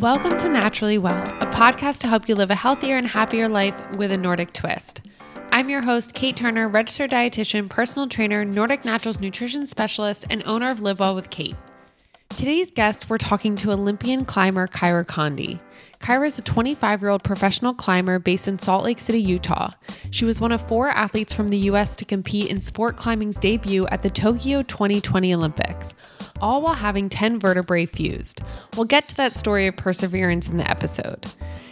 Welcome to Naturally Well, a podcast to help you live a healthier and happier life with a Nordic twist. I'm your host, Kate Turner, registered dietitian, personal trainer, Nordic Naturals nutrition specialist, and owner of Live Well with Kate. Today's guest, we're talking to Olympian climber Kyra Condie. Kyra is a 25 year old professional climber based in Salt Lake City, Utah. She was one of four athletes from the U.S. to compete in sport climbing's debut at the Tokyo 2020 Olympics, all while having 10 vertebrae fused. We'll get to that story of perseverance in the episode.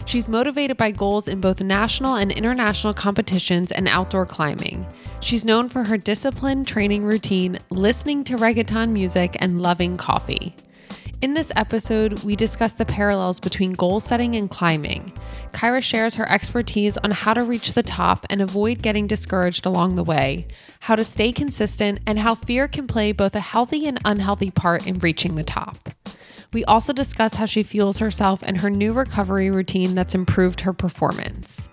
She's motivated by goals in both national and international competitions and outdoor climbing. She's known for her disciplined training routine, listening to reggaeton music, and loving coffee. In this episode, we discuss the parallels between goal setting and climbing. Kyra shares her expertise on how to reach the top and avoid getting discouraged along the way, how to stay consistent, and how fear can play both a healthy and unhealthy part in reaching the top. We also discuss how she fuels herself and her new recovery routine that's improved her performance.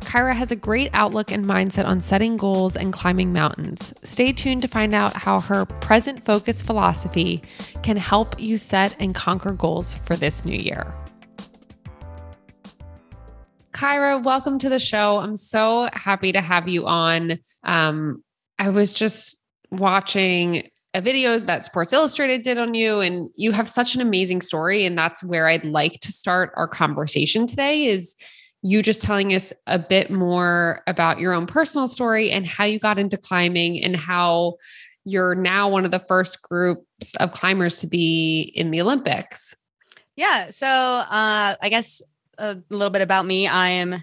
Kyra has a great outlook and mindset on setting goals and climbing mountains. Stay tuned to find out how her present focus philosophy can help you set and conquer goals for this new year. Kyra, welcome to the show. I'm so happy to have you on. Um, I was just watching a video that Sports Illustrated did on you, and you have such an amazing story. And that's where I'd like to start our conversation today. Is you just telling us a bit more about your own personal story and how you got into climbing and how you're now one of the first groups of climbers to be in the Olympics. Yeah. So uh, I guess a little bit about me. I am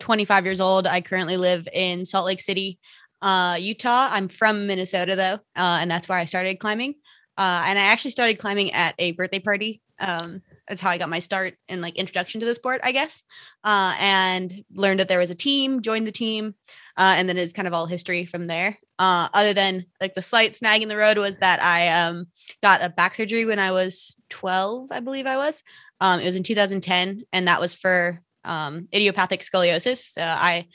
25 years old. I currently live in Salt Lake City, uh, Utah. I'm from Minnesota, though, uh, and that's where I started climbing. Uh, and I actually started climbing at a birthday party. Um, that's how I got my start in like introduction to the sport, I guess. Uh, and learned that there was a team, joined the team, uh, and then it's kind of all history from there. Uh, other than like the slight snag in the road was that I um, got a back surgery when I was 12, I believe I was. Um, it was in 2010, and that was for um, idiopathic scoliosis. So I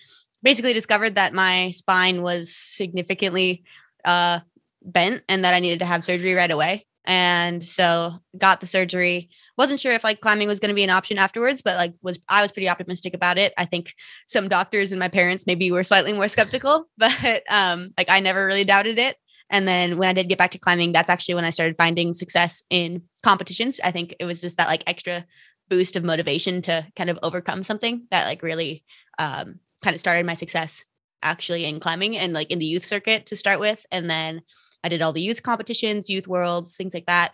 basically discovered that my spine was significantly uh, bent and that I needed to have surgery right away. And so got the surgery wasn't sure if like climbing was going to be an option afterwards, but like was I was pretty optimistic about it. I think some doctors and my parents maybe were slightly more skeptical, but um like I never really doubted it. And then when I did get back to climbing, that's actually when I started finding success in competitions. I think it was just that like extra boost of motivation to kind of overcome something that like really um kind of started my success actually in climbing and like in the youth circuit to start with. And then I did all the youth competitions, youth worlds, things like that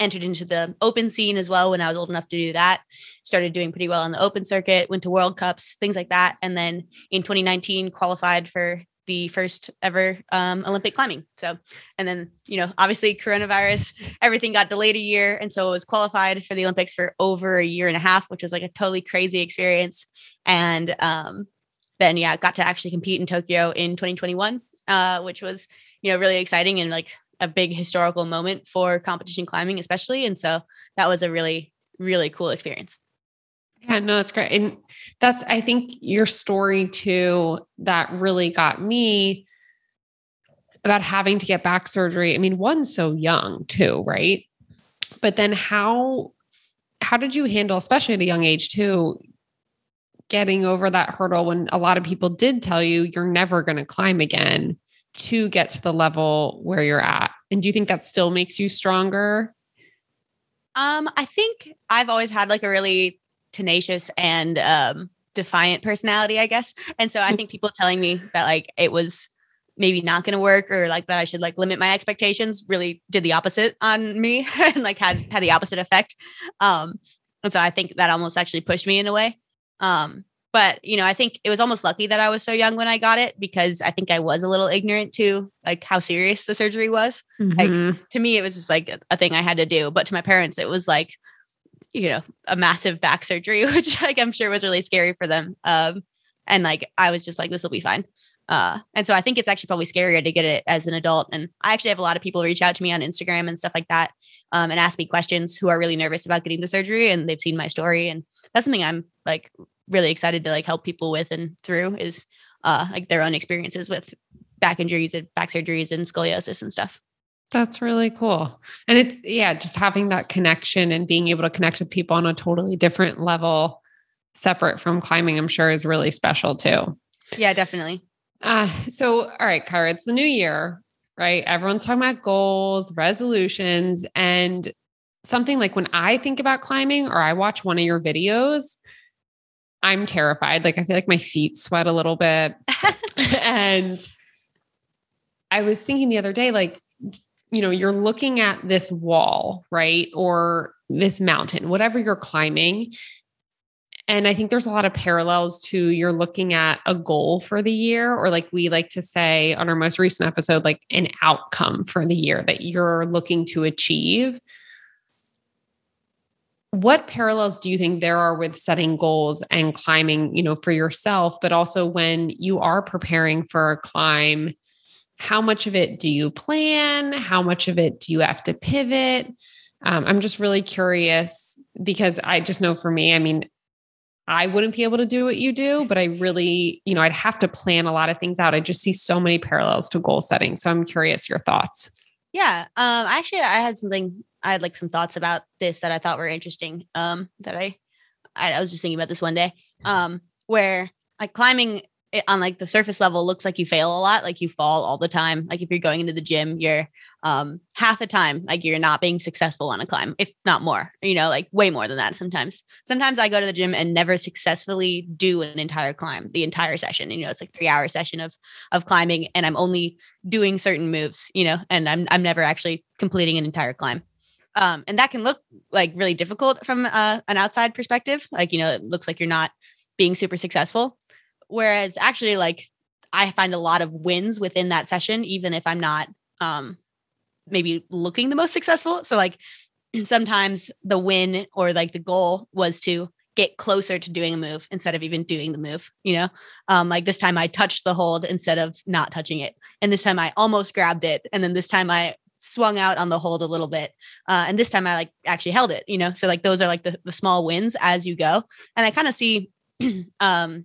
entered into the open scene as well when I was old enough to do that. Started doing pretty well on the open circuit, went to World Cups, things like that. And then in 2019, qualified for the first ever um, Olympic climbing. So, and then, you know, obviously coronavirus, everything got delayed a year. And so it was qualified for the Olympics for over a year and a half, which was like a totally crazy experience. And um, then, yeah, got to actually compete in Tokyo in 2021, uh, which was, you know, really exciting and like a big historical moment for competition climbing, especially. And so that was a really, really cool experience. Yeah, no, that's great. And that's, I think, your story too, that really got me about having to get back surgery. I mean, one so young too, right? But then how how did you handle, especially at a young age too, getting over that hurdle when a lot of people did tell you you're never going to climb again? to get to the level where you're at? And do you think that still makes you stronger? Um, I think I've always had like a really tenacious and um defiant personality, I guess. And so I think people telling me that like it was maybe not going to work or like that I should like limit my expectations really did the opposite on me and like had had the opposite effect. Um and so I think that almost actually pushed me in a way. Um but you know i think it was almost lucky that i was so young when i got it because i think i was a little ignorant to like how serious the surgery was mm-hmm. like to me it was just like a thing i had to do but to my parents it was like you know a massive back surgery which like i'm sure was really scary for them um and like i was just like this will be fine uh and so i think it's actually probably scarier to get it as an adult and i actually have a lot of people reach out to me on instagram and stuff like that um, and ask me questions who are really nervous about getting the surgery and they've seen my story and that's something i'm like really excited to like help people with and through is uh like their own experiences with back injuries and back surgeries and scoliosis and stuff. That's really cool. And it's, yeah, just having that connection and being able to connect with people on a totally different level, separate from climbing, I'm sure is really special too. Yeah, definitely. Uh, so, all right, Kyra, it's the new year, right? Everyone's talking about goals, resolutions, and something like when I think about climbing or I watch one of your videos, I'm terrified. Like, I feel like my feet sweat a little bit. and I was thinking the other day, like, you know, you're looking at this wall, right? Or this mountain, whatever you're climbing. And I think there's a lot of parallels to you're looking at a goal for the year, or like we like to say on our most recent episode, like an outcome for the year that you're looking to achieve. What parallels do you think there are with setting goals and climbing, you know, for yourself, but also when you are preparing for a climb? how much of it do you plan? How much of it do you have to pivot? Um, I'm just really curious because I just know for me, I mean, I wouldn't be able to do what you do, but I really, you know, I'd have to plan a lot of things out. I just see so many parallels to goal setting. So I'm curious your thoughts. Yeah. Um, actually I had something, I had like some thoughts about this that I thought were interesting. Um, that I, I, I was just thinking about this one day. Um, where like climbing on like the surface level looks like you fail a lot like you fall all the time like if you're going into the gym you're um half the time like you're not being successful on a climb if not more you know like way more than that sometimes sometimes i go to the gym and never successfully do an entire climb the entire session you know it's like 3 hour session of of climbing and i'm only doing certain moves you know and i'm i'm never actually completing an entire climb um and that can look like really difficult from uh, an outside perspective like you know it looks like you're not being super successful Whereas actually, like I find a lot of wins within that session, even if I'm not um maybe looking the most successful. So like sometimes the win or like the goal was to get closer to doing a move instead of even doing the move, you know? Um, like this time I touched the hold instead of not touching it. And this time I almost grabbed it. And then this time I swung out on the hold a little bit. Uh, and this time I like actually held it, you know? So like those are like the, the small wins as you go. And I kind of see um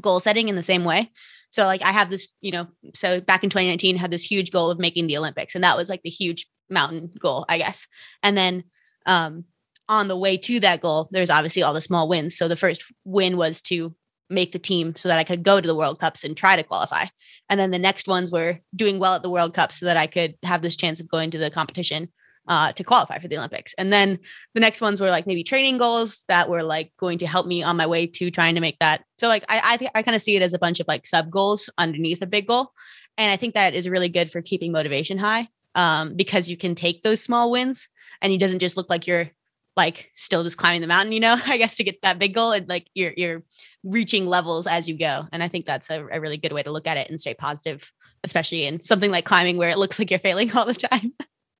goal setting in the same way. So like I have this, you know, so back in 2019 had this huge goal of making the Olympics and that was like the huge mountain goal, I guess. And then um on the way to that goal, there's obviously all the small wins. So the first win was to make the team so that I could go to the World Cups and try to qualify. And then the next ones were doing well at the World Cup so that I could have this chance of going to the competition uh, to qualify for the Olympics. And then the next ones were like maybe training goals that were like going to help me on my way to trying to make that. So like I I, th- I kind of see it as a bunch of like sub goals underneath a big goal, and I think that is really good for keeping motivation high um, because you can take those small wins and it doesn't just look like you're like still just climbing the mountain. You know, I guess to get that big goal and like you're you're reaching levels as you go. And I think that's a, a really good way to look at it and stay positive, especially in something like climbing where it looks like you're failing all the time.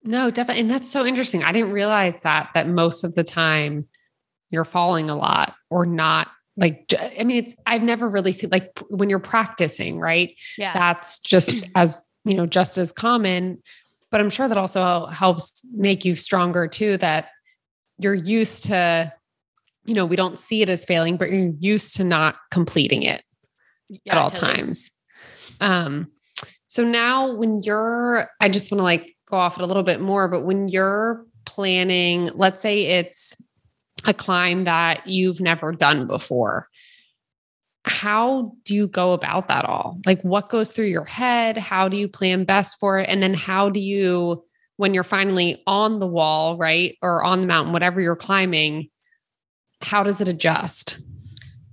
No, definitely. And that's so interesting. I didn't realize that, that most of the time you're falling a lot or not. Like, I mean, it's, I've never really seen like when you're practicing, right? Yeah. That's just as, you know, just as common. But I'm sure that also helps make you stronger too, that you're used to, you know, we don't see it as failing, but you're used to not completing it yeah, at all totally. times. Um, so now when you're, I just want to like go off it a little bit more, but when you're planning, let's say it's a climb that you've never done before, how do you go about that all? Like what goes through your head? How do you plan best for it? And then how do you, when you're finally on the wall, right? Or on the mountain, whatever you're climbing, how does it adjust?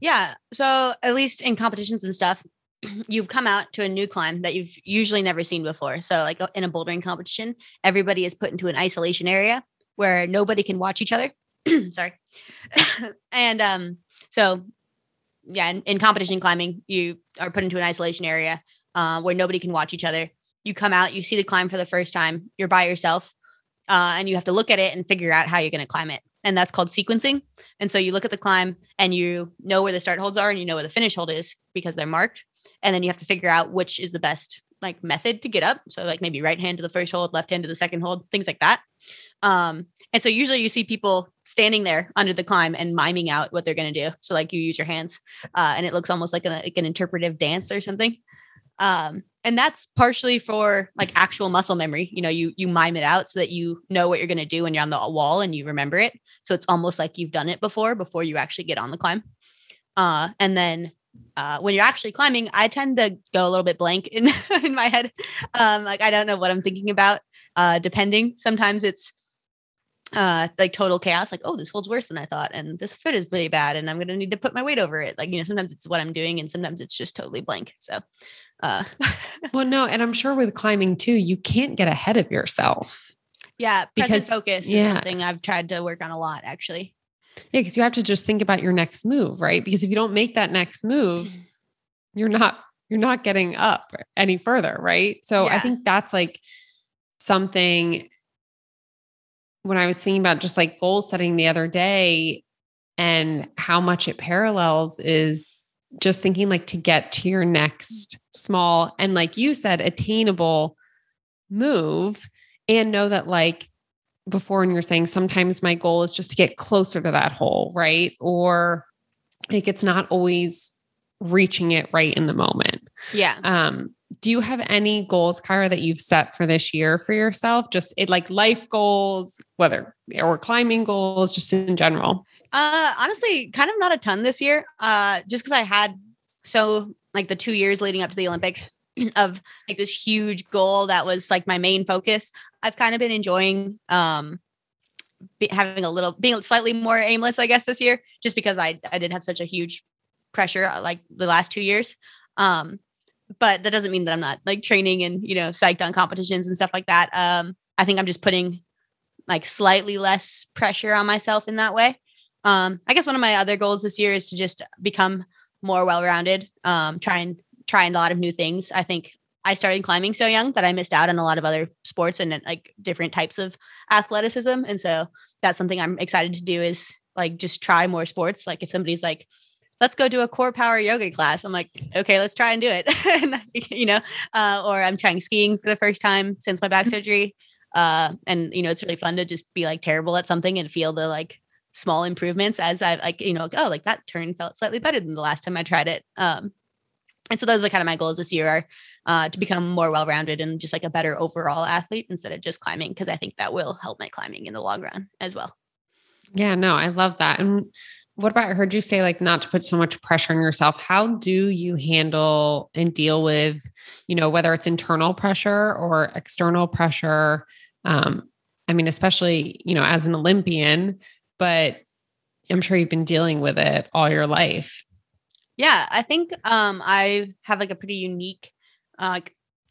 Yeah. So at least in competitions and stuff, you've come out to a new climb that you've usually never seen before. So, like in a bouldering competition, everybody is put into an isolation area where nobody can watch each other. Sorry. and um, so, yeah, in, in, competition climbing, you are put into an isolation area uh, where nobody can watch each other. You come out, you see the climb for the first time, you're by yourself, uh, and you have to look at it and figure out how you're going to climb it. And that's called sequencing. And so you look at the climb and you know where the start holds are and you know where the finish hold is because they're marked. And then you have to figure out which is the best like method to get up. So like maybe right hand to the first hold left hand to the second hold things like that. Um and so usually you see people standing there under the climb and miming out what they're going to do. So like you use your hands uh, and it looks almost like an, like an interpretive dance or something. Um and that's partially for like actual muscle memory. You know, you you mime it out so that you know what you're going to do when you're on the wall and you remember it. So it's almost like you've done it before before you actually get on the climb. Uh, and then uh, when you're actually climbing, I tend to go a little bit blank in in my head. Um, like I don't know what I'm thinking about. Uh, depending, sometimes it's uh like total chaos like oh this holds worse than i thought and this foot is really bad and i'm gonna need to put my weight over it like you know sometimes it's what i'm doing and sometimes it's just totally blank so uh. Well no and i'm sure with climbing too you can't get ahead of yourself. Yeah because focus is something i've tried to work on a lot actually. Yeah because you have to just think about your next move right? Because if you don't make that next move you're not you're not getting up any further right? So yeah. i think that's like something when I was thinking about just like goal setting the other day and how much it parallels is just thinking like to get to your next small and like you said attainable move and know that like before when you're saying sometimes my goal is just to get closer to that hole right or like it's not always reaching it right in the moment yeah um do you have any goals, Kyra, that you've set for this year for yourself? Just it like life goals, whether or climbing goals, just in general? Uh honestly, kind of not a ton this year. Uh just because I had so like the two years leading up to the Olympics of like this huge goal that was like my main focus. I've kind of been enjoying um having a little being slightly more aimless, I guess, this year, just because I I did have such a huge pressure uh, like the last two years. Um but that doesn't mean that I'm not like training and you know psyched on competitions and stuff like that. Um, I think I'm just putting like slightly less pressure on myself in that way. Um, I guess one of my other goals this year is to just become more well-rounded. Um, try and try a lot of new things. I think I started climbing so young that I missed out on a lot of other sports and like different types of athleticism, and so that's something I'm excited to do. Is like just try more sports. Like if somebody's like, let's go do a CorePower Yoga class. I'm like, okay, let's try and do it. you know, uh, or I'm trying skiing for the first time since my back surgery. Uh, and you know, it's really fun to just be like terrible at something and feel the like small improvements as I've like, you know, like, oh, like that turn felt slightly better than the last time I tried it. Um, and so those are kind of my goals this year are uh, to become more well-rounded and just like a better overall athlete instead of just climbing because I think that will help my climbing in the long run as well. Yeah, no, I love that. And what about I heard you say like not to put so much pressure on yourself. How do you handle and deal with, you know, whether it's internal pressure or external pressure? Um, I mean, especially, you know, as an Olympian, but I'm sure you've been dealing with it all your life. Yeah, I think um, I have like a pretty unique uh,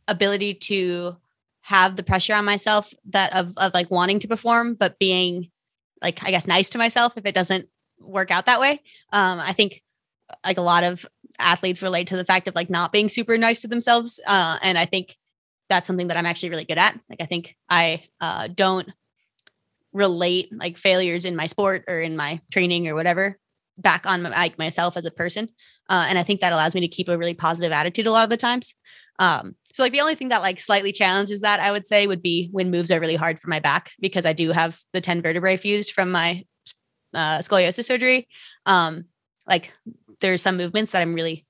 ability to have the pressure on myself that of of like wanting to perform, but being like I guess nice to myself if it doesn't work out that way. Um, I think like a lot of athletes relate to the fact of like not being super nice to themselves. Uh, and I think that's something that I'm actually really good at. Like I think I uh, don't relate like failures in my sport or in my training or whatever back on my, like myself as a person. Uh, and I think that allows me to keep a really positive attitude a lot of the times. Um, so like the only thing that like slightly challenges that I would say would be when moves are really hard for my back because I do have the 10 vertebrae fused from my uh, scoliosis surgery, um, like there's some movements that I'm really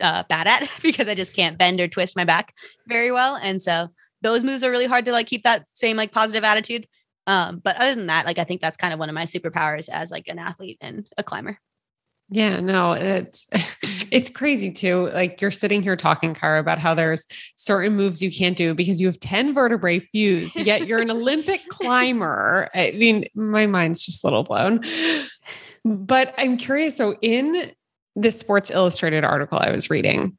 uh, bad at because I just can't bend or twist my back very well, and so those moves are really hard to like keep that same like positive attitude. Um, but other than that, like I think that's kind of one of my superpowers as like an athlete and a climber. Yeah, no, it's it's crazy too. Like you're sitting here talking, Kyra, about how there's certain moves you can't do because you have 10 vertebrae fused, yet you're an Olympic climber. I mean, my mind's just a little blown. But I'm curious. So in the Sports Illustrated article I was reading,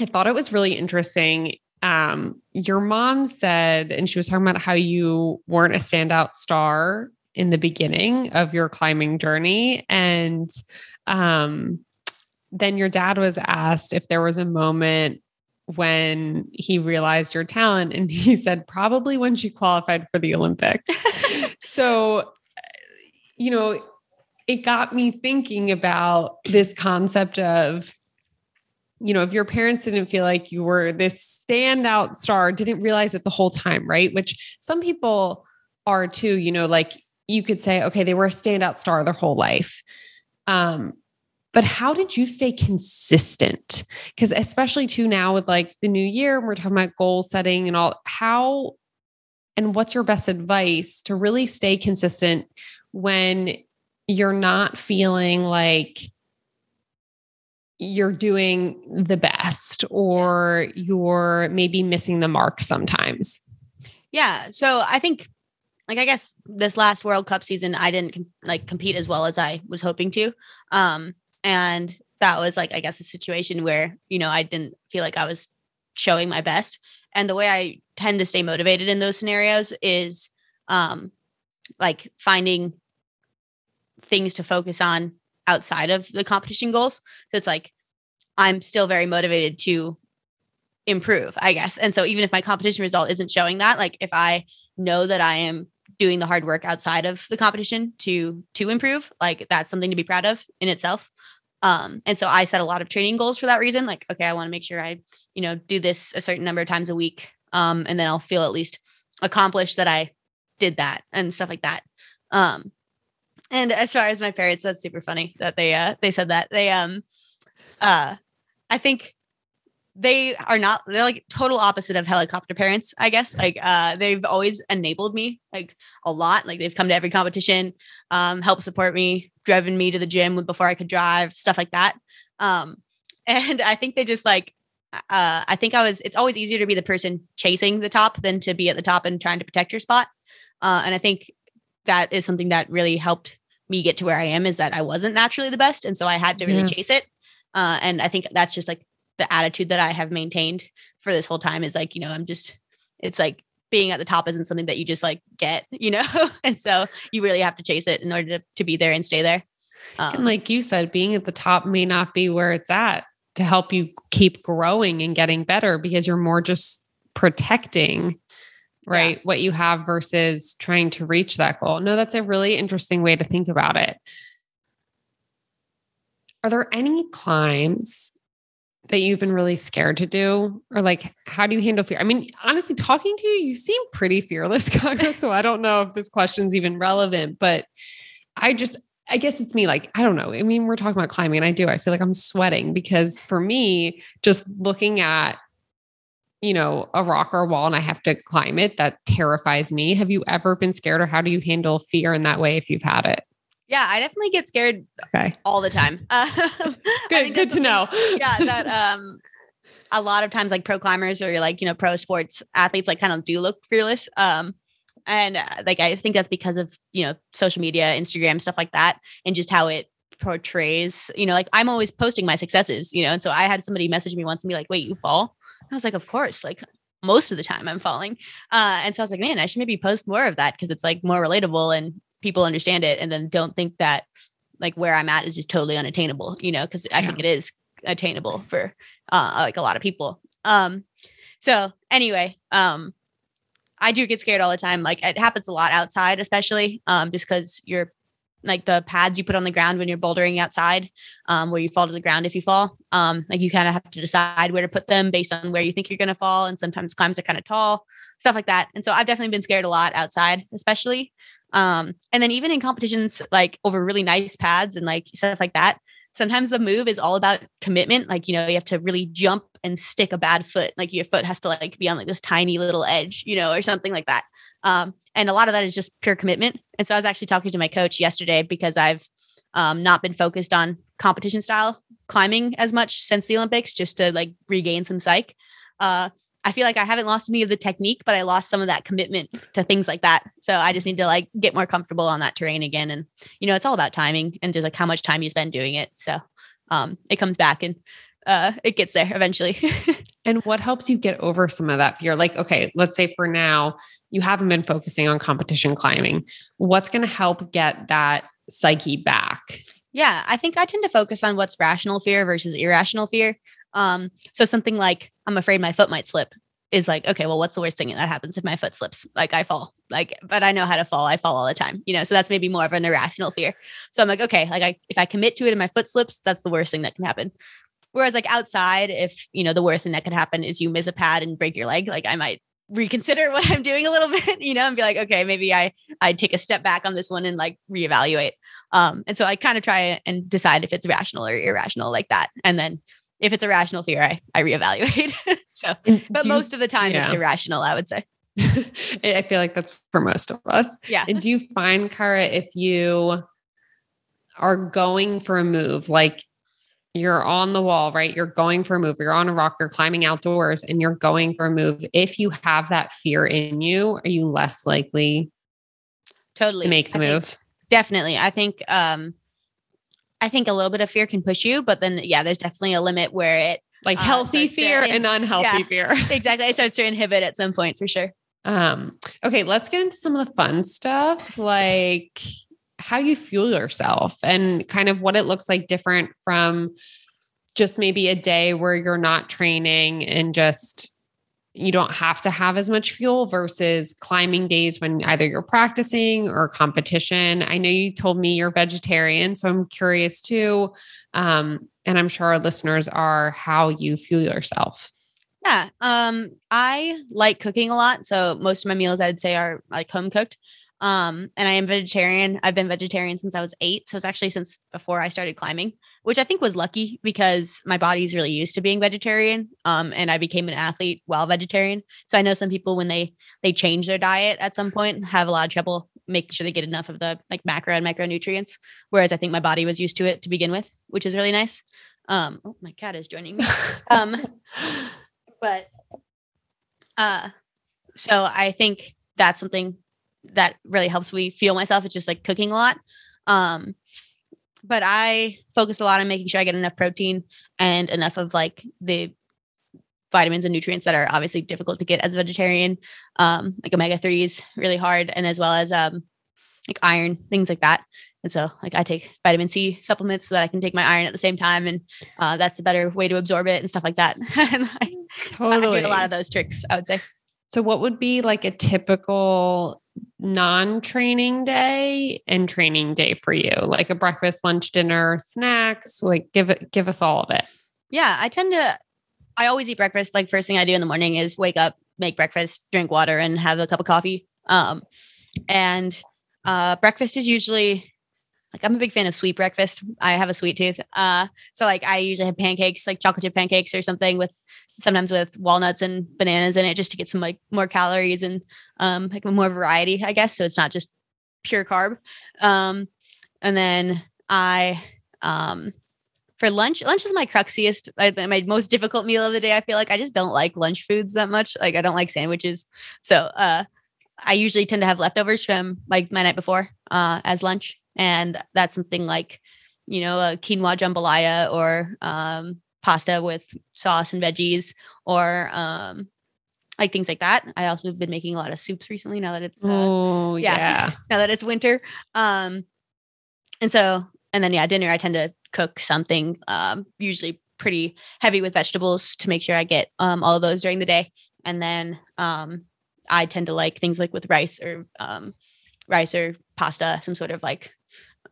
I thought it was really interesting. Um, your mom said, and she was talking about how you weren't a standout star in the beginning of your climbing journey. And um, then your dad was asked if there was a moment when he realized your talent and he said probably when she qualified for the olympics so you know it got me thinking about this concept of you know if your parents didn't feel like you were this standout star didn't realize it the whole time right which some people are too you know like you could say okay they were a standout star their whole life um, but how did you stay consistent? Because especially too now with like the new year, we're talking about goal setting and all. How and what's your best advice to really stay consistent when you're not feeling like you're doing the best or you're maybe missing the mark sometimes? Yeah. So I think like I guess this last World Cup season I didn't like compete as well as I was hoping to. Um and that was like I guess a situation where, you know, I didn't feel like I was showing my best. And the way I tend to stay motivated in those scenarios is um like finding things to focus on outside of the competition goals. So it's like I'm still very motivated to improve, I guess. And so even if my competition result isn't showing that, like if I know that I am doing the hard work outside of the competition to to improve, like that's something to be proud of in itself. Um, and so I set a lot of training goals for that reason. Like, okay, I want to make sure I, you know, do this a certain number of times a week. Um, and then I'll feel at least accomplished that I did that and stuff like that. Um, and as far as my parents, that's super funny that they uh they said that. They um uh I think they are not they're like total opposite of helicopter parents, I guess. Like uh they've always enabled me like a lot. Like they've come to every competition, um, helped support me, driven me to the gym before I could drive, stuff like that. Um and I think they just like uh I think I was it's always easier to be the person chasing the top than to be at the top and trying to protect your spot. Uh and I think that is something that really helped me get to where I am is that I wasn't naturally the best. And so I had to really yeah. chase it. Uh, and I think that's just like the attitude that I have maintained for this whole time is like, you know, I'm just, it's like being at the top isn't something that you just like get, you know? and so you really have to chase it in order to, to be there and stay there. Um, and like you said, being at the top may not be where it's at to help you keep growing and getting better because you're more just protecting right? Yeah. What you have versus trying to reach that goal. No, that's a really interesting way to think about it. Are there any climbs that you've been really scared to do? Or like, how do you handle fear? I mean, honestly, talking to you, you seem pretty fearless. So I don't know if this question's even relevant, but I just, I guess it's me. Like, I don't know. I mean, we're talking about climbing, and I do. I feel like I'm sweating because for me, just looking at you know, a rock or a wall and I have to climb it, that terrifies me. Have you ever been scared or how do you handle fear in that way if you've had it? Yeah, I definitely get scared okay. all the time. Good, good to know. yeah, that um a lot of times like pro climbers or like, you know, pro sports athletes like kind of do look fearless. Um and uh, like I think that's because of, you know, social media, Instagram, stuff like that and just how it portrays, you know, like I'm always posting my successes, you know, and so I had somebody message me once and be like, "Wait, you fall?" I was like, of course, like most of the time I'm falling. Uh, and so I was like, man, I should maybe post more of that because it's like more relatable and people understand it and then don't think that like where I'm at is just totally unattainable, you know, because I yeah. think it is attainable for uh, like a lot of people. Um, so anyway, um, I do get scared all the time. Like it happens a lot outside, especially um, just because you're like the pads you put on the ground when you're bouldering outside, um, where you fall to the ground if you fall. Um, like you kind of have to decide where to put them based on where you think you're going to fall. And sometimes climbs are kind of tall, stuff like that. And so I've definitely been scared a lot outside, especially. Um, and then even in competitions, like over really nice pads and like stuff like that, sometimes the move is all about commitment. Like, you know, you have to really jump and stick a bad foot. Like your foot has to like be on like this tiny little edge, you know, or something like that. Um, and a lot of that is just pure commitment. And so I was actually talking to my coach yesterday because I've um, not been focused on competition style climbing as much since the Olympics, just to like regain some psych. Uh, I feel like I haven't lost any of the technique, but I lost some of that commitment to things like that. So I just need to like get more comfortable on that terrain again. And you know, it's all about timing and just like how much time you spend doing it. So um, it comes back and uh, it gets there eventually. and what helps you get over some of that fear? Like, okay, let's say for now you haven't been focusing on competition climbing. What's going to help get that psyche back? Yeah, I think I tend to focus on what's rational fear versus irrational fear. Um, so something like I'm afraid my foot might slip is like, okay, well, what's the worst thing that happens if my foot slips? Like I fall, like, but I know how to fall. I fall all the time, you know. So that's maybe more of an irrational fear. So I'm like, okay, like I, if I commit to it and my foot slips, that's the worst thing that can happen. Whereas like outside, if you know the worst thing that could happen is you miss a pad and break your leg, like I might reconsider what I'm doing a little bit, you know, and be like, okay, maybe I I take a step back on this one and like reevaluate. Um, and so I kind of try and decide if it's rational or irrational like that. And then if it's a rational fear, I I reevaluate. so, but most of the time yeah. it's irrational, I would say. I feel like that's for most of us. Yeah. And do you find, Kara, if you are going for a move, like you're on the wall, right? You're going for a move, you're on a rock, you're climbing outdoors, and you're going for a move. If you have that fear in you, are you less likely totally to make the I move? Think, definitely. I think um I think a little bit of fear can push you, but then yeah, there's definitely a limit where it like uh, healthy fear in, and unhealthy yeah, fear. exactly. It starts to inhibit at some point for sure. Um, okay, let's get into some of the fun stuff. Like how you fuel yourself and kind of what it looks like different from just maybe a day where you're not training and just you don't have to have as much fuel versus climbing days when either you're practicing or competition. I know you told me you're vegetarian, so I'm curious too. Um, and I'm sure our listeners are how you fuel yourself. Yeah. Um, I like cooking a lot. So most of my meals I'd say are like home cooked. Um, and I am vegetarian. I've been vegetarian since I was eight. So it's actually since before I started climbing, which I think was lucky because my body's really used to being vegetarian. Um, and I became an athlete while vegetarian. So I know some people when they they change their diet at some point have a lot of trouble making sure they get enough of the like macro and micronutrients. Whereas I think my body was used to it to begin with, which is really nice. Um, oh, my cat is joining me. um, but uh, so I think that's something that really helps me feel myself. It's just like cooking a lot. Um, but I focus a lot on making sure I get enough protein and enough of like the vitamins and nutrients that are obviously difficult to get as a vegetarian, um, like omega threes, really hard, and as well as um, like iron, things like that. And so, like, I take vitamin C supplements so that I can take my iron at the same time, and uh, that's a better way to absorb it and stuff like that. and I, totally. I do a lot of those tricks, I would say. So, what would be like a typical non-training day and training day for you? Like a breakfast, lunch, dinner, snacks? Like, give it, give us all of it. Yeah, I tend to. I always eat breakfast. Like first thing I do in the morning is wake up, make breakfast, drink water, and have a cup of coffee. Um, and uh, breakfast is usually like I'm a big fan of sweet breakfast. I have a sweet tooth. Uh, so like I usually have pancakes, like chocolate chip pancakes or something with sometimes with walnuts and bananas in it just to get some like more calories and um like more variety, I guess. So it's not just pure carb. Um and then I um for lunch, lunch is my cruxiest, my most difficult meal of the day. I feel like I just don't like lunch foods that much. Like I don't like sandwiches. So uh I usually tend to have leftovers from like my night before uh as lunch and that's something like you know a quinoa jambalaya or um, pasta with sauce and veggies or um, like things like that. I also have been making a lot of soups recently now that it's uh, oh yeah, yeah, now that it's winter. Um, and so and then yeah, dinner I tend to cook something um, usually pretty heavy with vegetables to make sure I get um, all of those during the day. And then um, I tend to like things like with rice or um, rice or pasta, some sort of like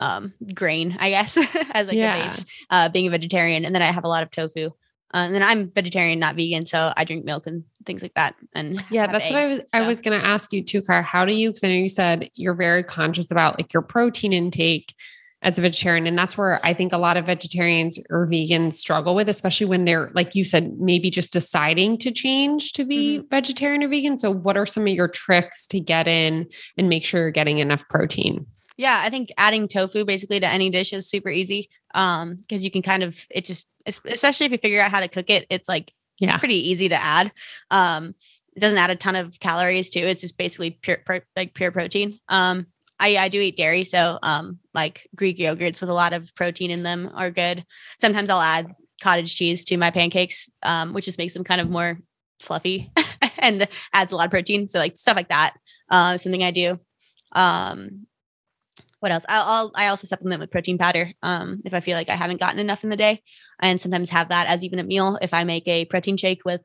um, grain, I guess, as like yeah. a base, uh, being a vegetarian. And then I have a lot of tofu. Uh, and then I'm vegetarian, not vegan, so I drink milk and things like that. And yeah, that's eggs, what I was. So. I was going to ask you too, Car. How do you? Because I know you said you're very conscious about like your protein intake as a vegetarian, and that's where I think a lot of vegetarians or vegans struggle with, especially when they're like you said, maybe just deciding to change to be mm-hmm. vegetarian or vegan. So, what are some of your tricks to get in and make sure you're getting enough protein? Yeah, I think adding tofu basically to any dish is super easy. Um, because you can kind of it just especially if you figure out how to cook it, it's like yeah, pretty easy to add. Um, it doesn't add a ton of calories too. It's just basically pure like pure protein. Um, I I do eat dairy, so um, like Greek yogurts with a lot of protein in them are good. Sometimes I'll add cottage cheese to my pancakes, um, which just makes them kind of more fluffy and adds a lot of protein. So like stuff like that, uh, something I do. Um, what else? I'll, I'll, i also supplement with protein powder um, if I feel like I haven't gotten enough in the day, and sometimes have that as even a meal. If I make a protein shake with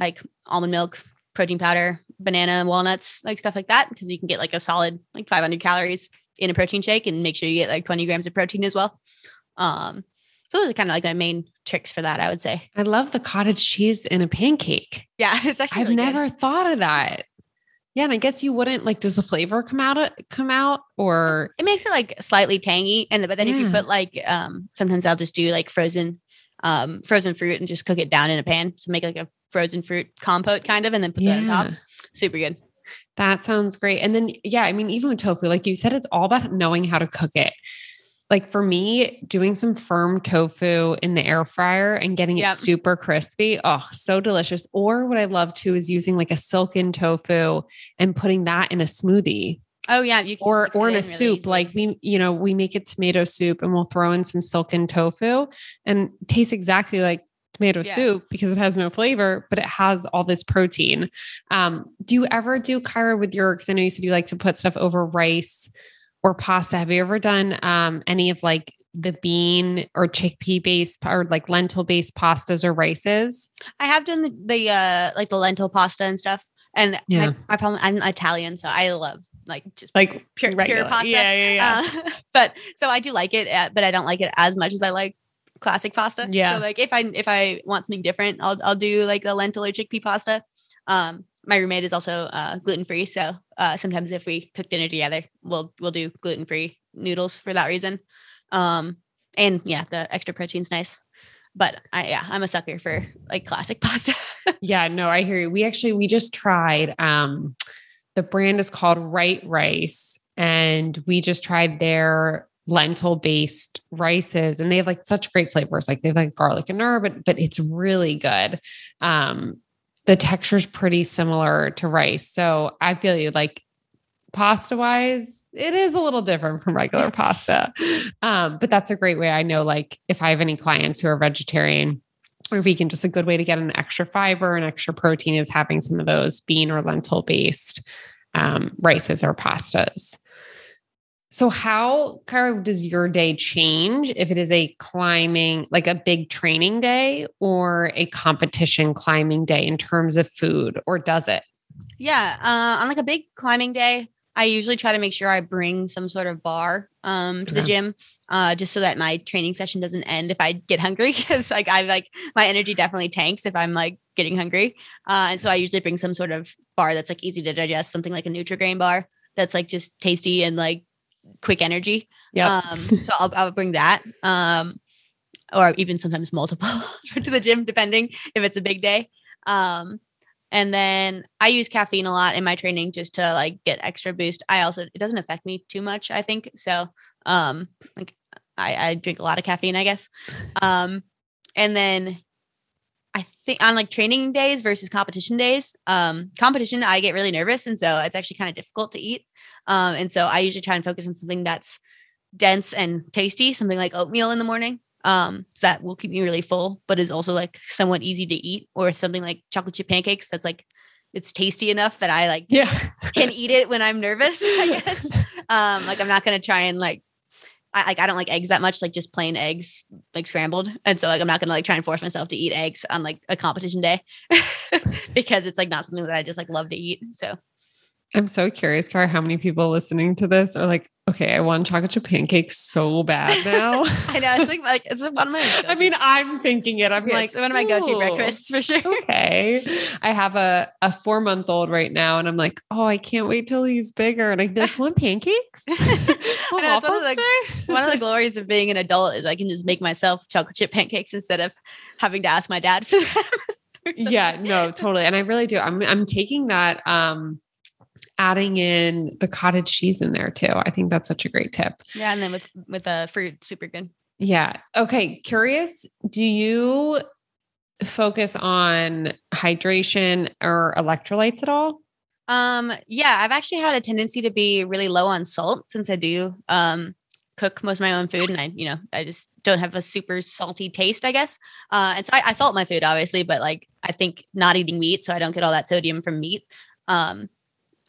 like almond milk, protein powder, banana, walnuts, like stuff like that, because you can get like a solid like 500 calories in a protein shake, and make sure you get like 20 grams of protein as well. Um, So those are kind of like my main tricks for that, I would say. I love the cottage cheese in a pancake. Yeah, it's actually I've really good. never thought of that. Yeah, and I guess you wouldn't like. Does the flavor come out? Come out or It makes it like slightly tangy, and but then if you put like um sometimes I'll just do like frozen um frozen fruit and just cook it down in a pan to make like a frozen fruit compote kind of, and then put that on top. Super good. that sounds great. And then yeah, I mean, even with tofu, like you said, it's all about knowing how to cook it. Like for me, doing some firm tofu in the air fryer and getting it super crispy. Oh, so delicious. Or what I love too is using like a silken tofu and putting that in a smoothie. Oh yeah, you can or or in a really soup easily. like we you know we make a tomato soup and we'll throw in some silken tofu and tastes exactly like tomato Yeah. soup because it has no flavor but it has all this protein um do you ever do kyra with your because i know you said you like to put stuff over rice or pasta have you ever done um any of like the bean or chickpea based or like lentil based pastas or rices I have done the, the uh like the lentil pasta and stuff. And Yeah. my, my problem, I'm Italian, so I love like just like pure regular pure pasta. yeah yeah yeah Uh, but so I do like it, uh, but I don't like it as much as I like classic pasta. Yeah. So like if I if I want something different, I'll I'll do like the lentil or chickpea pasta. Um, my roommate is also uh, gluten free, so uh, sometimes if we cook dinner together, we'll we'll do gluten free noodles for that reason. Um, and yeah, the extra protein's nice. But I yeah, I'm a sucker for like classic pasta. Yeah, no, I hear you. We actually we just tried um the brand is called Right Rice and we just tried their lentil based rices and they have like such great flavors like they have like garlic and herb but but it's really good. Um the texture's pretty similar to rice. So I feel you like pasta wise it is a little different from regular pasta. Um but that's a great way I know like if I have any clients who are vegetarian or vegan, just a good way to get an extra fiber and extra protein is having some of those bean or lentil based um, rices or pastas. So, how kind of does your day change if it is a climbing, like a big training day or a competition climbing day in terms of food, or does it? Yeah, uh, on like a big climbing day, I usually try to make sure I bring some sort of bar um, to the gym, uh, just so that my training session doesn't end if I get hungry. Because like I like my energy definitely tanks if I'm like getting hungry, uh, and so I usually bring some sort of bar that's like easy to digest, something like a Nutrigrain bar that's like just tasty and like quick energy. Yeah. Um, so I'll, I'll bring that. Um, or even sometimes multiple to the gym, depending if it's a big day. Um, and then I use caffeine a lot in my training just to like get extra boost. I also it doesn't affect me too much, I think. So um like I, I drink a lot of caffeine, I guess. Um and then I think on like training days versus competition days, um, competition I get really nervous and so it's actually kind of difficult to eat. Um, and so I usually try and focus on something that's dense and tasty, something like oatmeal in the morning. Um, so that will keep me really full, but is also like somewhat easy to eat, or something like chocolate chip pancakes that's like it's tasty enough that I like Yeah. can eat it when I'm nervous, I guess. Um, like I'm not gonna try and like I like I don't like eggs that much, like just plain eggs, like scrambled. And so like I'm not gonna like try and force myself to eat eggs on like a competition day because it's like not something that I just like love to eat. So I'm so curious, Cara, how many people listening to this are like, okay, I want chocolate chip pancakes so bad now. I know it's like like it's one of my I mean, I'm thinking it. I'm Yeah, like it's one of my go-to breakfasts for sure. Okay. I have a, a four month old right now, and I'm like, oh, I can't wait till he's bigger. And I like, want pancakes? Want know, one of the- one of the glories of being an adult is I can just make myself chocolate chip pancakes instead of having to ask my dad for them. yeah, no, totally. And I really do. I'm I'm taking that um adding in the cottage cheese in there too. I think that's such a great tip. Yeah, and then with with the fruit, super good. Yeah. Okay. Curious, do you focus on hydration or electrolytes at all? Um, yeah, I've actually had a tendency to be really low on salt since I do um cook most of my own food and I, you know, I just don't have a super salty taste, I guess. Uh and so I, I salt my food obviously, but like I think not eating meat, so I don't get all that sodium from meat. Um,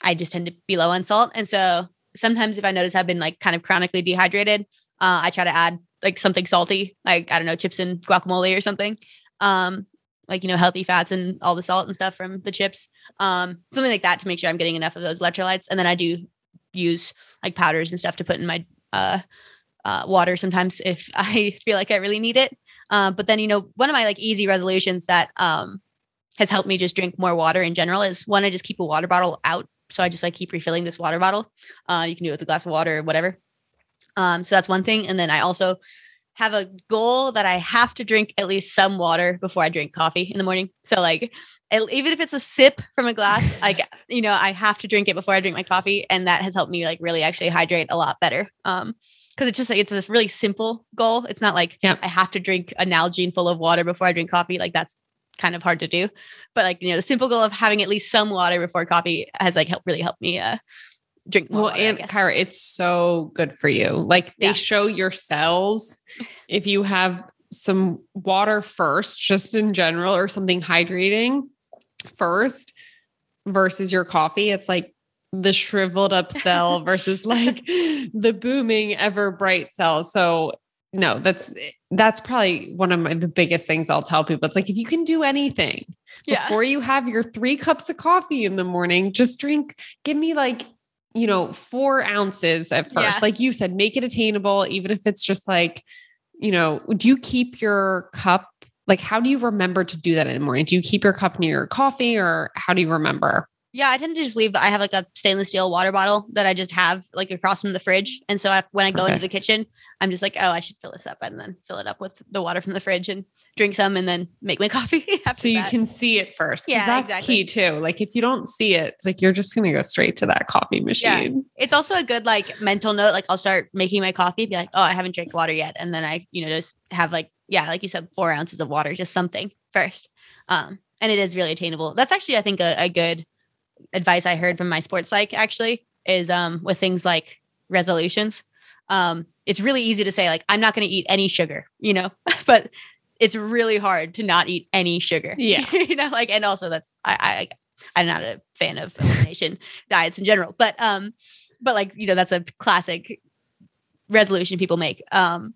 I just tend to be low on salt. And so sometimes if I notice I've been like kind of chronically dehydrated, uh, I try to add like something salty, like I don't know, chips and guacamole or something. Um, like you know, healthy fats and all the salt and stuff from the chips. Um, something like that to make sure I'm getting enough of those electrolytes. And then I do use like powders and stuff to put in my uh uh, water sometimes if I feel like I really need it. Uh, but then, you know, one of my like easy resolutions that um, has helped me just drink more water in general is one, I just keep a water bottle out. So I just like keep refilling this water bottle. Uh, you can do it with a glass of water or whatever. Um, so that's one thing. And then I also have a goal that I have to drink at least some water before I drink coffee in the morning. So like even if it's a sip from a glass, like you know, I have to drink it before I drink my coffee. And that has helped me like really actually hydrate a lot better. Um, because it's just like it's a really simple goal. It's not like I have to drink a Nalgene full of water before I drink coffee. Like that's kind of hard to do. But like, you know, the simple goal of having at least some water before coffee has like helped really helped me uh drink more. Well, water, and Kyra, it's so good for you. Like they yeah. show your cells if you have some water first, just in general, or something hydrating first versus your coffee. It's like the shriveled up cell versus like the booming ever bright cell. So no, that's that's probably one of my, the biggest things I'll tell people. It's like if you can do anything yeah. before you have your three cups of coffee in the morning, just drink. Give me like you know four ounces at first, yeah. like you said, make it attainable, even if it's just like you know. Do you keep your cup? Like, how do you remember to do that in the morning? Do you keep your cup near your coffee, or how do you remember? Yeah, I tend to just leave. I have like a stainless steel water bottle that I just have like across from the fridge. And so I, when I go into the kitchen, I'm just like, oh, I should fill this up and then fill it up with the water from the fridge and drink some and then make my coffee. so you that. can see it first. Yeah, that's exactly. key too. Like if you don't see it, it's like you're just going to go straight to that coffee machine. Yeah. It's also a good like mental note. Like I'll start making my coffee, be like, oh, I haven't drank water yet. And then I, you know, just have like, yeah, like you said, four ounces of water, just something first. Um, and it is really attainable. That's actually, I think, a, a good advice I heard from my sports psych actually is um with things like resolutions. Um, it's really easy to say like I'm not going to eat any sugar, you know, but it's really hard to not eat any sugar. Yeah, you know, like and also that's I, I I'm not a fan of elimination diets in general, but um, but like you know that's a classic resolution people make. Um,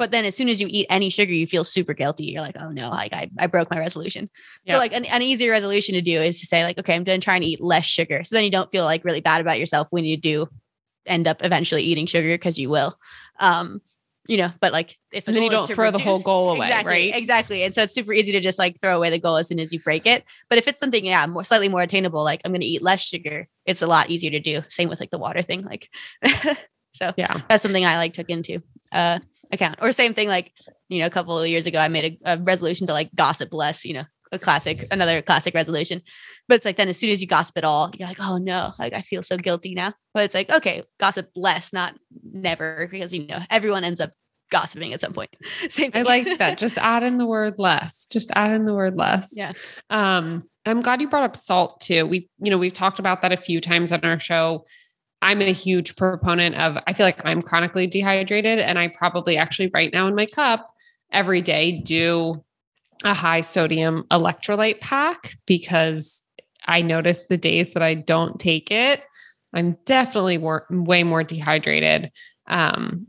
but then as soon as you eat any sugar, you feel super guilty. You're like, oh no, like I, I broke my resolution. Yep. So like an, an easier resolution to do is to say like, okay, I'm going to eat less sugar. So then you don't feel like really bad about yourself when you do end up eventually eating sugar because you will. Um, you know, but like if and then you don't throw reduce, the whole goal away, exactly, right? Exactly. And so it's super easy to just like throw away the goal as soon as you break it. But if it's something, yeah, more slightly more attainable, like I'm going to eat less sugar, it's a lot easier to do. Same with like the water thing. Like, so yeah, that's something I like took into. Uh, account. Or same thing, like, you know, a couple of years ago, I made a, a resolution to like gossip less, you know, a classic, another classic resolution. But it's like then as soon as you gossip at all, you're like, oh no, like I feel so guilty now. But it's like, okay, gossip less, not never, because you know, everyone ends up gossiping at some point. Same thing. I like that. Just add in the word less. Just add in the word less. Yeah. Um, I'm glad you brought up salt too. We, you know, we've talked about that a few times on our show. I'm a huge proponent of, I feel like I'm chronically dehydrated, and I probably actually right now in my cup every day do a high sodium electrolyte pack because I notice the days that I don't take it, I'm definitely way more dehydrated. Um,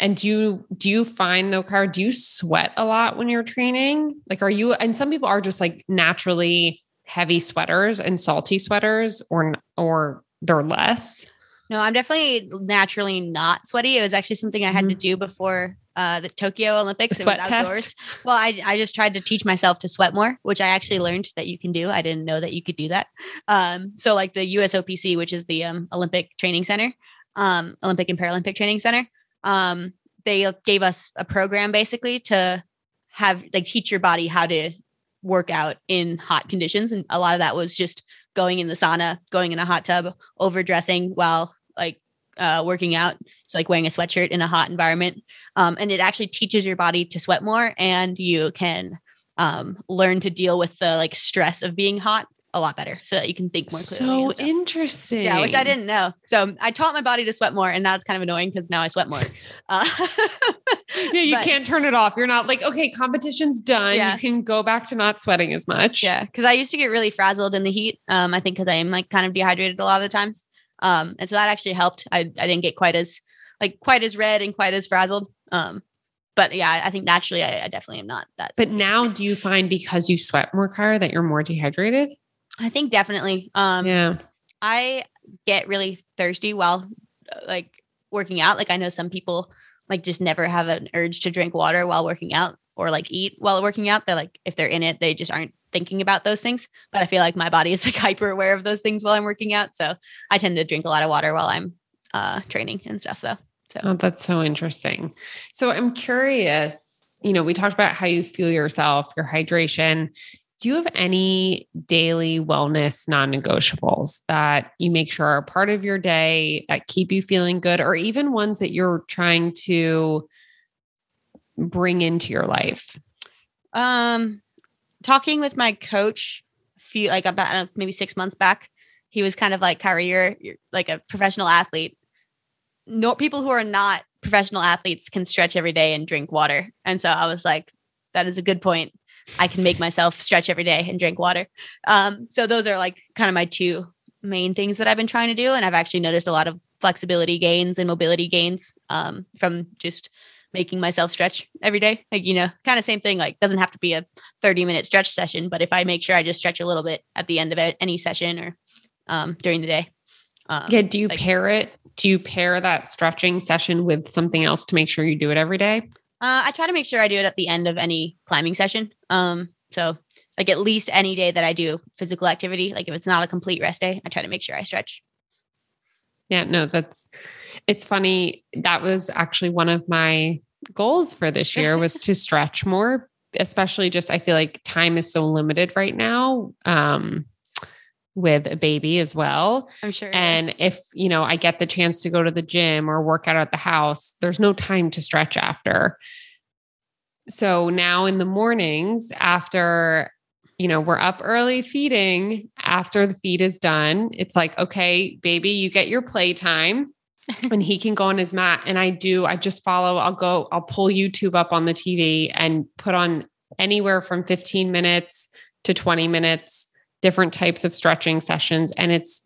and do you do you find though, Car, do you sweat a lot when you're training? Like, are you? And some people are just like naturally heavy sweaters and salty sweaters, or or they're less. No, I'm definitely naturally not sweaty. It was actually something I had mm-hmm. to do before uh, the Tokyo Olympics. The sweat it was outdoors. Test. Well, I, I just tried to teach myself to sweat more, which I actually learned that you can do. I didn't know that you could do that. Um, so like the USOPC, which is the um, Olympic Training Center, um, Olympic and Paralympic Training Center, um, they gave us a program basically to have like teach your body how to work out in hot conditions, and a lot of that was just going in the sauna, going in a hot tub, overdressing while like uh, working out. So like wearing a sweatshirt in a hot environment. Um, and it actually teaches your body to sweat more and you can um, learn to deal with the like stress of being hot a lot better so that you can think more clearly. So interesting. Yeah, which I didn't know. So I taught my body to sweat more, and that's kind of annoying because now I sweat more. Uh, yeah, you but, can't turn it off. You're not like, okay, competition's done. Yeah. You can go back to not sweating as much. Yeah, because I used to get really frazzled in the heat. Um, I think because I am like kind of dehydrated a lot of the times. Um, and so that actually helped. I, I didn't get quite as like quite as red and quite as frazzled. Um, but yeah, I think naturally I, I definitely am not that. But now do you find because you sweat more, Car, that you're more dehydrated? I think definitely. Um, yeah. I get really thirsty while like working out. Like I know some people like just never have an urge to drink water while working out or like eat while working out. They're like if they're in it, they just aren't thinking about those things. But I feel like my body is like hyper aware of those things while I'm working out. So I tend to drink a lot of water while I'm uh training and stuff though. So oh, that's so interesting. So I'm curious, you know, we talked about how you feel yourself, your hydration do you have any daily wellness non negotiables that you make sure are part of your day that keep you feeling good, or even ones that you're trying to bring into your life? Um, talking with my coach a few like about uh, maybe six months back, he was kind of like, Kyra, you're, you're like a professional athlete. No people who are not professional athletes can stretch every day and drink water. And so I was like, that is a good point. I can make myself stretch every day and drink water. Um, so those are like kind of my two main things that I've been trying to do. And I've actually noticed a lot of flexibility gains and mobility gains um, from just making myself stretch every day. Like, you know, kind of same thing, like doesn't have to be a 30 minute stretch session, but if I make sure I just stretch a little bit at the end of it, any session or um, during the day. Um, yeah. Do you like, pair it? Do you pair that stretching session with something else to make sure you do it every day? Uh, I try to make sure I do it at the end of any climbing session. Um, so like at least any day that I do physical activity, like if it's not a complete rest day, I try to make sure I stretch. Yeah, no, that's it's funny. That was actually one of my goals for this year was to stretch more, especially just I feel like time is so limited right now. Um with a baby as well. I'm sure. And if, you know, I get the chance to go to the gym or work out at the house, there's no time to stretch after. So now in the mornings after you know, we're up early feeding after the feed is done. It's like, okay, baby, you get your playtime and he can go on his mat. And I do, I just follow, I'll go, I'll pull YouTube up on the TV and put on anywhere from 15 minutes to 20 minutes different types of stretching sessions and it's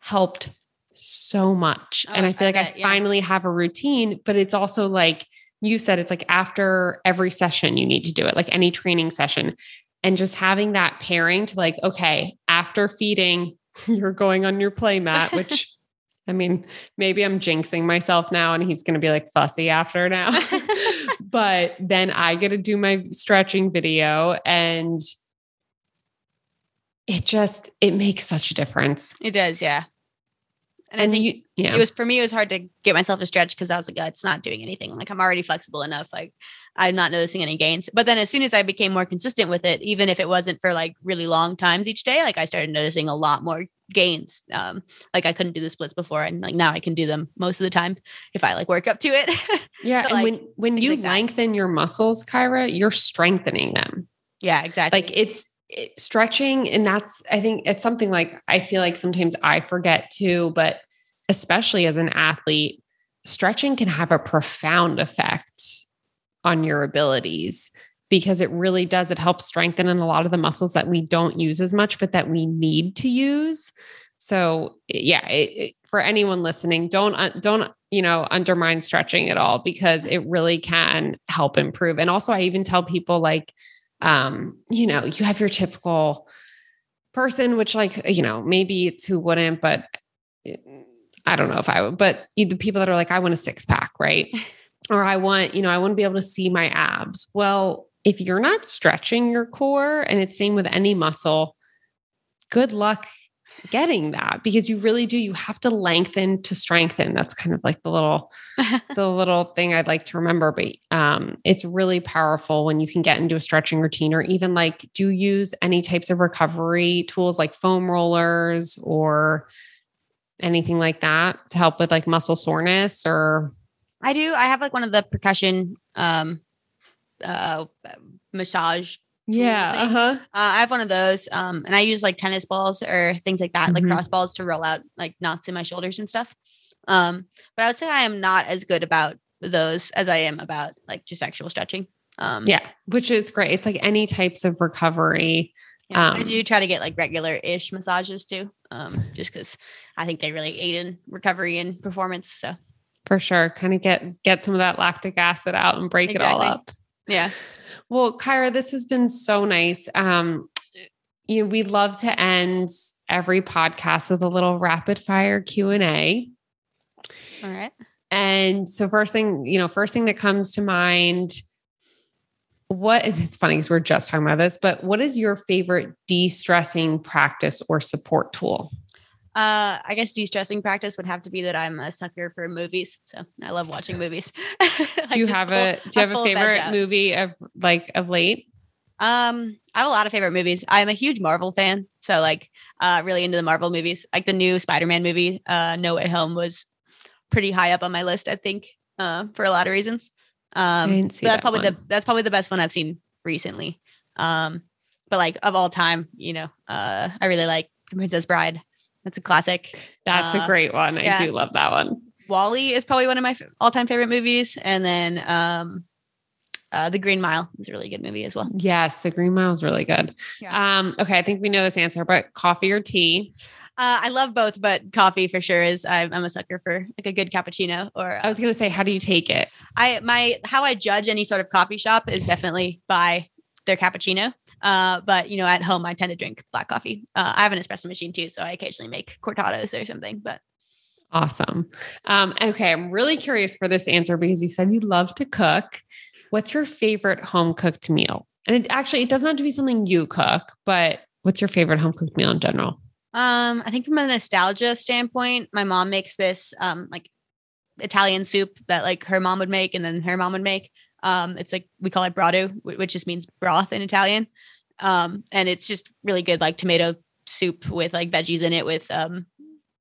helped so much. Oh, and I feel I like bet, I finally yeah. have a routine, but it's also like you said, it's like after every session, you need to do it, like any training session. And just having that pairing to like, okay, after feeding, you're going on your play mat, which I mean, maybe I'm jinxing myself now and he's going to be like fussy after now. but then I get to do my stretching video and it just it makes such a difference. It does, yeah. And, and I think you, yeah. it was for me, it was hard to get myself to stretch because I was like, oh, it's not doing anything. Like I'm already flexible enough. Like I'm not noticing any gains. But then as soon as I became more consistent with it, even if it wasn't for like really long times each day, like I started noticing a lot more gains. Um, like I couldn't do the splits before, and like now I can do them most of the time if I like work up to it. yeah. so, and like, when when you like lengthen your muscles, Kyra, you're strengthening them. Yeah, exactly. Like it's it, stretching and that's i think it's something like i feel like sometimes i forget too but especially as an athlete stretching can have a profound effect on your abilities because it really does it helps strengthen in a lot of the muscles that we don't use as much but that we need to use. So yeah it, it, for anyone listening don't uh, don't you know undermine stretching at all because it really can help improve. And also i even tell people like um, you know, you have your typical person, which like, you know, maybe it's who wouldn't, but eh, I don't know if I would, but the people that are like, I want a six pack, right? or I want, you know, I want to be able to see my abs. Well, if you're not stretching your core, and it's same with any muscle, good luck getting that because you really do you have to lengthen to strengthen. That's kind of like the little the little thing i'd like to remember but um it's really powerful when you can get into a stretching routine or even like do you use any types of recovery tools like foam rollers or anything like that to help with like muscle soreness or? I do. I have like one of the percussion um uh massage yeah. Uh-huh. Uh, I have one of those. Um, and I use like tennis balls or things like that, mm-hmm. like cross balls to roll out like knots in my shoulders and stuff. Um, but I would say I am not as good about those as I am about like just actual stretching. Um, yeah, which is great. It's like any types of recovery. Yeah, um, I do try to get like regular ish massages too, um, just because I think they really aid in recovery and performance. So for sure, kind of get get some of that lactic acid out and break exactly. it all up. Yeah. Well, Kyra, this has been so nice. Um, you know, we love to end every podcast with a little rapid fire Q and A. All right. and so first thing, you know, first thing that comes to mind, what it's funny because we're just talking about this, but what is your favorite de-stressing practice or support tool? Uh, I guess de-stressing practice would have to be that I'm a sucker for movies, so I love watching movies. do you have a Do you have a favorite movie of like of late? Um, I have a lot of favorite movies. I'm a huge Marvel fan, so like, uh, really into the Marvel movies. Like the new Spider-Man movie, uh, No Way Home was pretty high up on my list. I think, uh, for a lot of reasons. Um, that's that probably one. the that's probably the best one I've seen recently. Um, but like of all time, you know, uh, I really like the Princess Bride. That's a classic. That's uh, a great one. I yeah. do love that one. WALL-E is probably one of my all-time favorite movies, and then um, uh, The Green Mile is a really good movie as well. Yes, The Green Mile is really good. Yeah. Um, okay, I think we know this answer, but coffee or tea? Uh, I love both, but coffee for sure is I'm, I'm, a sucker for like a good cappuccino. Or uh, I was gonna say, how do you take it? I my how I judge any sort of coffee shop is definitely by their cappuccino. Uh, but you know, at home I tend to drink black coffee. Uh, I have an espresso machine too, so I occasionally make cortados or something. But awesome. Um, okay, I'm really curious for this answer because you said you love to cook. What's your favorite home cooked meal? And it actually it doesn't have to be something you cook, but what's your favorite home cooked meal in general? Um, I think from a nostalgia standpoint, my mom makes this um like Italian soup that like her mom would make and then her mom would make. Um, it's like we call it brodo, which just means broth in Italian. Um, and it's just really good, like tomato soup with like veggies in it with um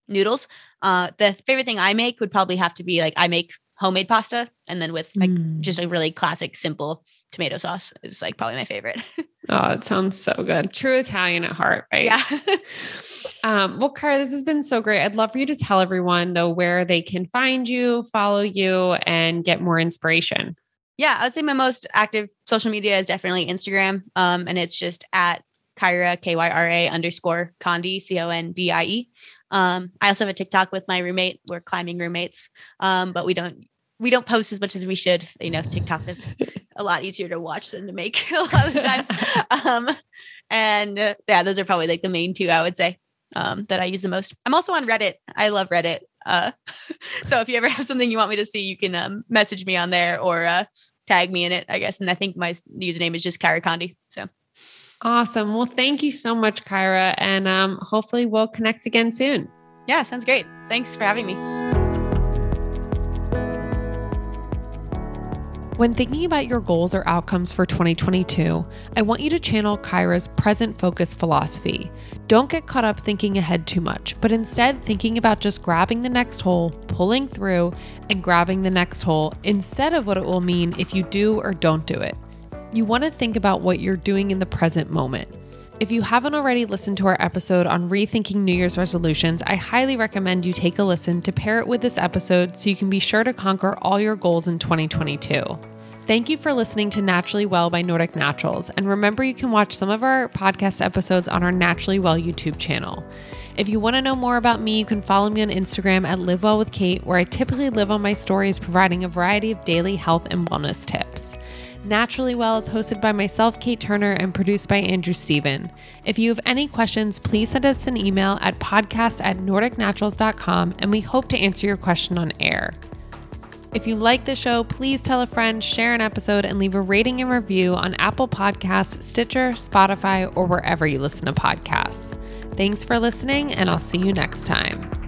noodles. Uh, the favorite thing I make would probably have to be like I make homemade pasta and then with like mm. just a really classic, simple tomato sauce is like probably my favorite. oh, it sounds so good. True Italian at heart, right? Yeah. um, well, Kyra, this has been so great. I'd love for you to tell everyone though where they can find you, follow you, and get more inspiration. Yeah, I would say my most active social media is definitely Instagram. Um, and it's just at Kyra, K Y R A underscore Condie, C O N D I E. Um, I also have a TikTok with my roommate. We're climbing roommates, um, but we don't we don't post as much as we should. You know, TikTok is a lot easier to watch than to make a lot of times. um, and uh, yeah, those are probably like the main two I would say um, that I use the most. I'm also on Reddit. I love Reddit. Uh, so if you ever have something you want me to see, you can um, message me on there or uh, tag me in it, I guess. And I think my username is just Kyra Condie. So awesome. Well, thank you so much, Kyra. And um, hopefully we'll connect again soon. Yeah, sounds great. Thanks for having me. When thinking about your goals or outcomes for 2022, I want you to channel Kyra's present focus philosophy. Don't get caught up thinking ahead too much, but instead thinking about just grabbing the next hole, pulling through, and grabbing the next hole instead of what it will mean if you do or don't do it. You want to think about what you're doing in the present moment. If you haven't already listened to our episode on rethinking New Year's resolutions, I highly recommend you take a listen to pair it with this episode so you can be sure to conquer all your goals in 2022. Thank you for listening to Naturally Well by Nordic Naturals. And remember, you can watch some of our podcast episodes on our Naturally Well YouTube channel. If you want to know more about me, you can follow me on Instagram at Live Well with Kate, where I typically live on my stories providing a variety of daily health and wellness tips. Naturally Well is hosted by myself, Kate Turner, and produced by Andrew Steven. If you have any questions, please send us an email at podcast at nordicnaturals.com and we hope to answer your question on air. If you like the show, please tell a friend, share an episode, and leave a rating and review on Apple Podcasts, Stitcher, Spotify, or wherever you listen to podcasts. Thanks for listening, and I'll see you next time.